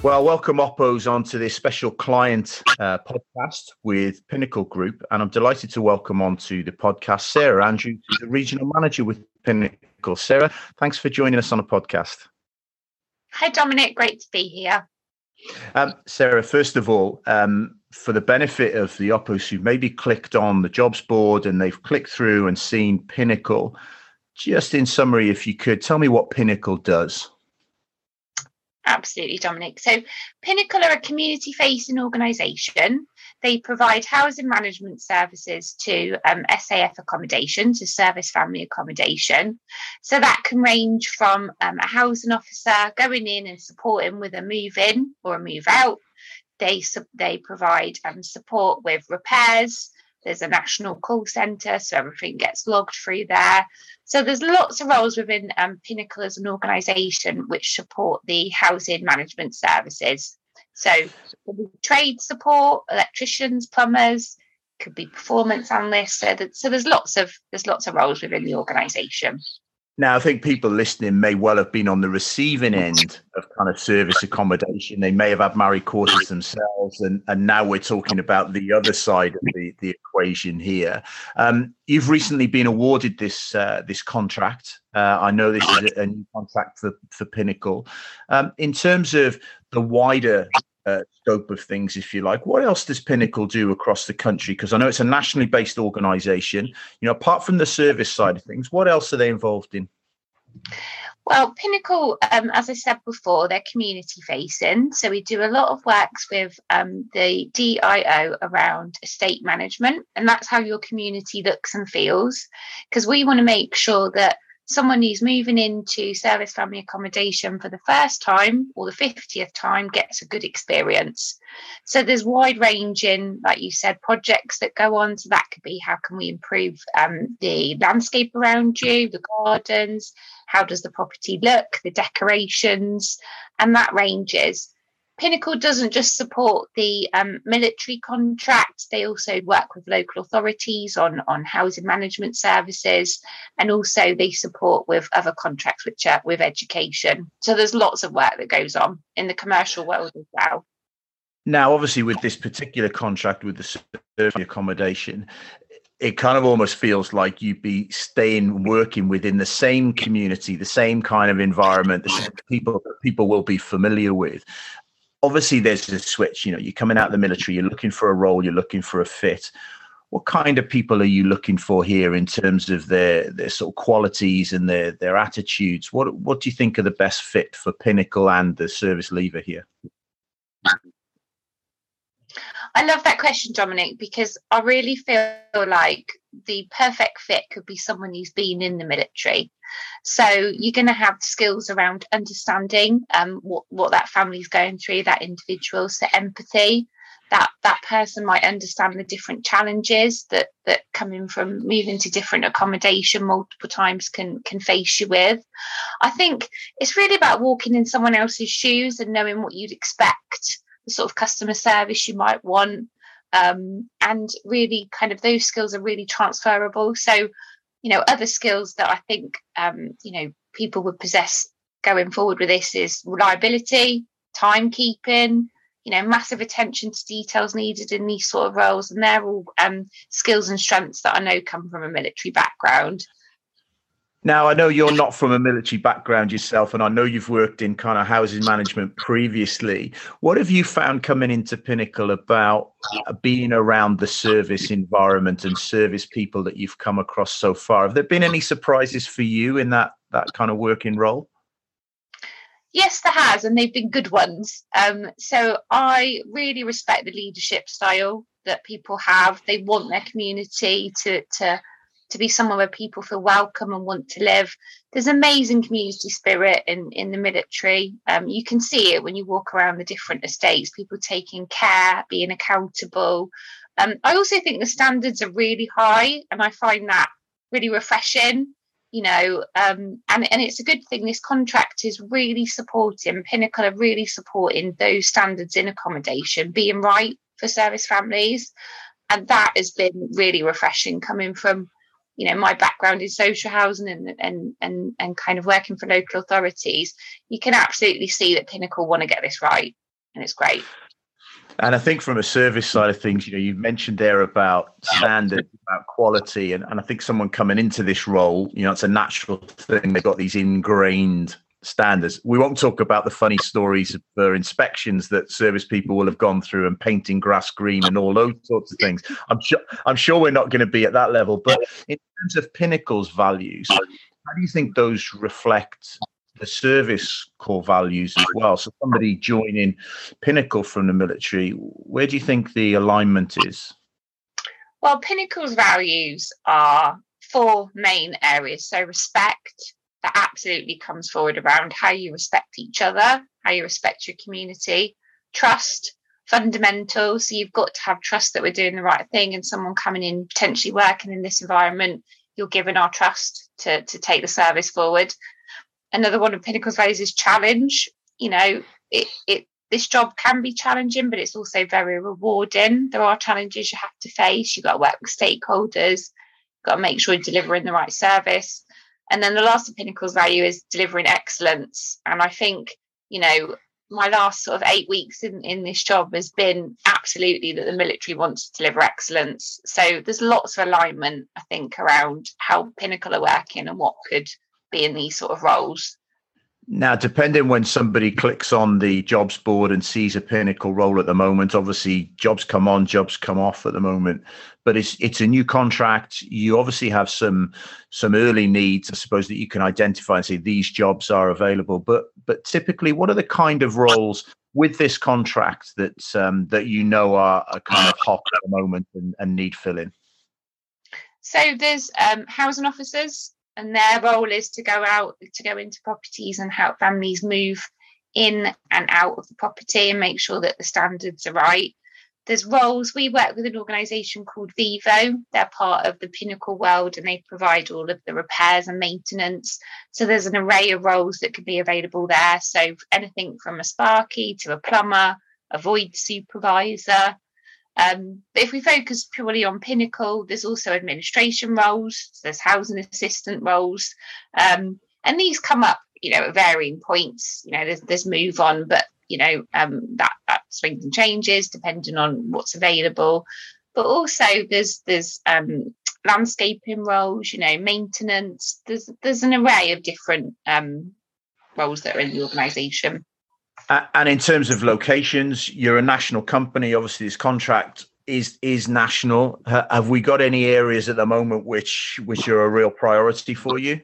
Well, welcome Oppos onto this special client uh, podcast with Pinnacle Group. And I'm delighted to welcome onto the podcast Sarah Andrew, the regional manager with Pinnacle. Sarah, thanks for joining us on a podcast. Hi, Dominic. Great to be here. Um, Sarah, first of all, um, for the benefit of the Oppos who maybe clicked on the jobs board and they've clicked through and seen Pinnacle, just in summary, if you could tell me what Pinnacle does. Absolutely, Dominic. So, Pinnacle are a community facing organisation. They provide housing management services to um, SAF accommodation, to service family accommodation. So, that can range from um, a housing officer going in and supporting with a move in or a move out. They, they provide um, support with repairs, there's a national call centre, so everything gets logged through there. So there's lots of roles within um, Pinnacle as an organisation which support the housing management services. So trade support, electricians, plumbers, could be performance analysts. So, that, so there's lots of there's lots of roles within the organisation. Now, I think people listening may well have been on the receiving end of kind of service accommodation. They may have had married quarters themselves, and, and now we're talking about the other side of the, the equation here. Um, you've recently been awarded this uh, this contract. Uh, I know this is a, a, new contract for, for Pinnacle. Um, in terms of the wider uh, scope of things, if you like. What else does Pinnacle do across the country? Because I know it's a nationally based organisation. You know, apart from the service side of things, what else are they involved in? Well, Pinnacle, um, as I said before, they're community facing. So we do a lot of works with um, the DIO around estate management, and that's how your community looks and feels. Because we want to make sure that someone who's moving into service family accommodation for the first time or the 50th time gets a good experience. So there's wide ranging, like you said, projects that go on. So that could be how can we improve um, the landscape around you, the gardens, how does the property look, the decorations, and that ranges. Pinnacle doesn't just support the um, military contract, they also work with local authorities on, on housing management services, and also they support with other contracts which are with education. So there's lots of work that goes on in the commercial world as well. Now, obviously, with this particular contract with the accommodation, it kind of almost feels like you'd be staying working within the same community, the same kind of environment, the same people that people will be familiar with obviously there's a switch you know you're coming out of the military you're looking for a role you're looking for a fit. What kind of people are you looking for here in terms of their their sort of qualities and their their attitudes? What what do you think are the best fit for pinnacle and the service leaver here? I love that question, Dominic, because I really feel like the perfect fit could be someone who's been in the military. So you're going to have skills around understanding um, what, what that family's going through, that individual, so empathy. That that person might understand the different challenges that that coming from moving to different accommodation multiple times can can face you with. I think it's really about walking in someone else's shoes and knowing what you'd expect the sort of customer service you might want. Um, and really, kind of those skills are really transferable. So, you know, other skills that I think, um, you know, people would possess going forward with this is reliability, timekeeping, you know, massive attention to details needed in these sort of roles. And they're all um, skills and strengths that I know come from a military background. Now, I know you're not from a military background yourself, and I know you've worked in kind of housing management previously. What have you found coming into Pinnacle about uh, being around the service environment and service people that you've come across so far? Have there been any surprises for you in that that kind of working role? Yes, there has, and they've been good ones. Um, so I really respect the leadership style that people have. They want their community to to to be somewhere where people feel welcome and want to live. There's amazing community spirit in, in the military. Um, you can see it when you walk around the different estates, people taking care, being accountable. Um, I also think the standards are really high, and I find that really refreshing. You know, um, and and it's a good thing. This contract is really supporting Pinnacle are really supporting those standards in accommodation being right for service families, and that has been really refreshing coming from you know my background in social housing and and and, and kind of working for local authorities you can absolutely see that pinnacle want to get this right and it's great. And I think from a service side of things, you know, you mentioned there about standards, about quality, and, and I think someone coming into this role, you know, it's a natural thing. They've got these ingrained standards. We won't talk about the funny stories for inspections that service people will have gone through and painting grass green and all those sorts of things. I'm sure I'm sure we're not going to be at that level. But in terms of Pinnacle's values, how do you think those reflect the service core values as well? So somebody joining Pinnacle from the military, where do you think the alignment is? Well, Pinnacle's values are four main areas. So respect, that absolutely comes forward around how you respect each other, how you respect your community, trust, fundamental. So you've got to have trust that we're doing the right thing and someone coming in, potentially working in this environment, you're given our trust to, to take the service forward. Another one of Pinnacle's values is challenge. You know, it, it this job can be challenging, but it's also very rewarding. There are challenges you have to face. You've got to work with stakeholders, you've got to make sure you're delivering the right service. And then the last of Pinnacle's value is delivering excellence. And I think, you know, my last sort of eight weeks in, in this job has been absolutely that the military wants to deliver excellence. So there's lots of alignment, I think, around how Pinnacle are working and what could be in these sort of roles. Now, depending when somebody clicks on the jobs board and sees a pinnacle role at the moment, obviously jobs come on, jobs come off at the moment. But it's it's a new contract. You obviously have some some early needs, I suppose, that you can identify and say these jobs are available. But but typically, what are the kind of roles with this contract that um, that you know are, are kind of hot at the moment and, and need filling? So there's um, housing officers and their role is to go out to go into properties and help families move in and out of the property and make sure that the standards are right. There's roles. We work with an organisation called Vivo. They're part of the Pinnacle World and they provide all of the repairs and maintenance. So there's an array of roles that could be available there. So anything from a sparky to a plumber, a void supervisor, um, but if we focus purely on Pinnacle, there's also administration roles, there's housing assistant roles, um, and these come up, you know, at varying points. You know, there's, there's move on, but you know um, that that swings and changes depending on what's available. But also there's there's um, landscaping roles, you know, maintenance. There's there's an array of different um, roles that are in the organisation. And in terms of locations, you're a national company. Obviously, this contract is is national. Have we got any areas at the moment which which are a real priority for you?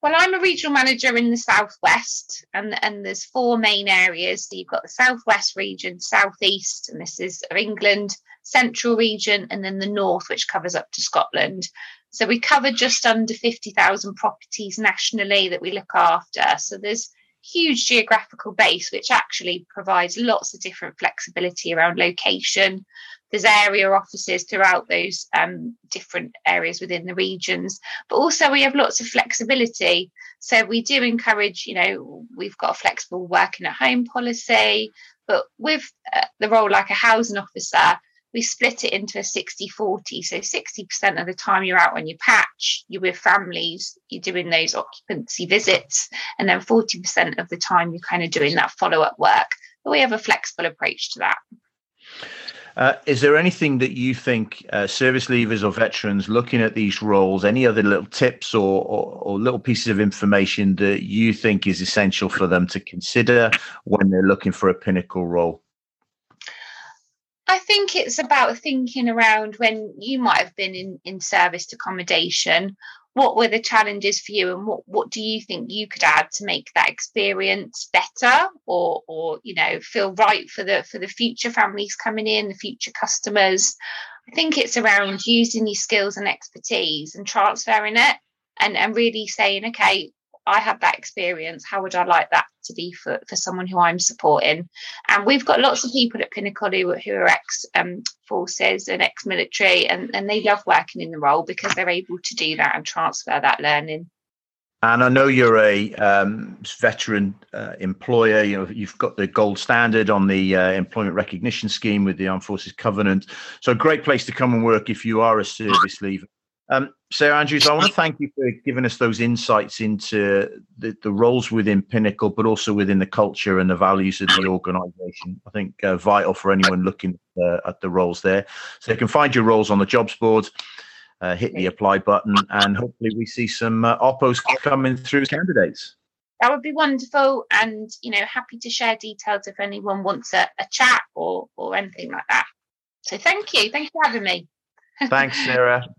Well, I'm a regional manager in the southwest, and and there's four main areas. So you've got the southwest region, southeast, and this is England, central region, and then the north, which covers up to Scotland. So we cover just under 50,000 properties nationally that we look after. So there's huge geographical base, which actually provides lots of different flexibility around location. There's area offices throughout those um, different areas within the regions, but also we have lots of flexibility. So we do encourage, you know, we've got a flexible working at home policy, but with uh, the role like a housing officer, we split it into a 60 40. So 60% of the time you're out on your patch, you're with families, you're doing those occupancy visits, and then 40% of the time you're kind of doing that follow up work. But we have a flexible approach to that. Uh, is there anything that you think uh, service leavers or veterans looking at these roles, any other little tips or, or, or, little pieces of information that you think is essential for them to consider when they're looking for a pinnacle role? I think it's about thinking around when you might have been in, in serviced accommodation. What were the challenges for you, and what, what do you think you could add to make that experience better, or or you know feel right for the for the future families coming in, the future customers? I think it's around using your skills and expertise and transferring it, and and really saying, okay, I had that experience. How would I like that to be for, for someone who I'm supporting? And we've got lots of people at Pinnacle who, who are ex um, forces and ex military, and, and they love working in the role because they're able to do that and transfer that learning. And I know you're a um, veteran uh, employer. You know you've got the gold standard on the uh, employment recognition scheme with the Armed Forces Covenant. So a great place to come and work if you are a service leaver Um, Sarah Andrews, I want to thank you for giving us those insights into the, the, roles within Pinnacle, but also within the culture and the values of the organisation. I think uh, vital for anyone looking uh, at the roles there. So you can find your roles on the jobs board, uh, hit the apply button, and hopefully we see some uh, oppos coming through as candidates. That would be wonderful, and you know, happy to share details if anyone wants a, a chat or or anything like that. So thank you, thank you for having me. Thanks, Sarah.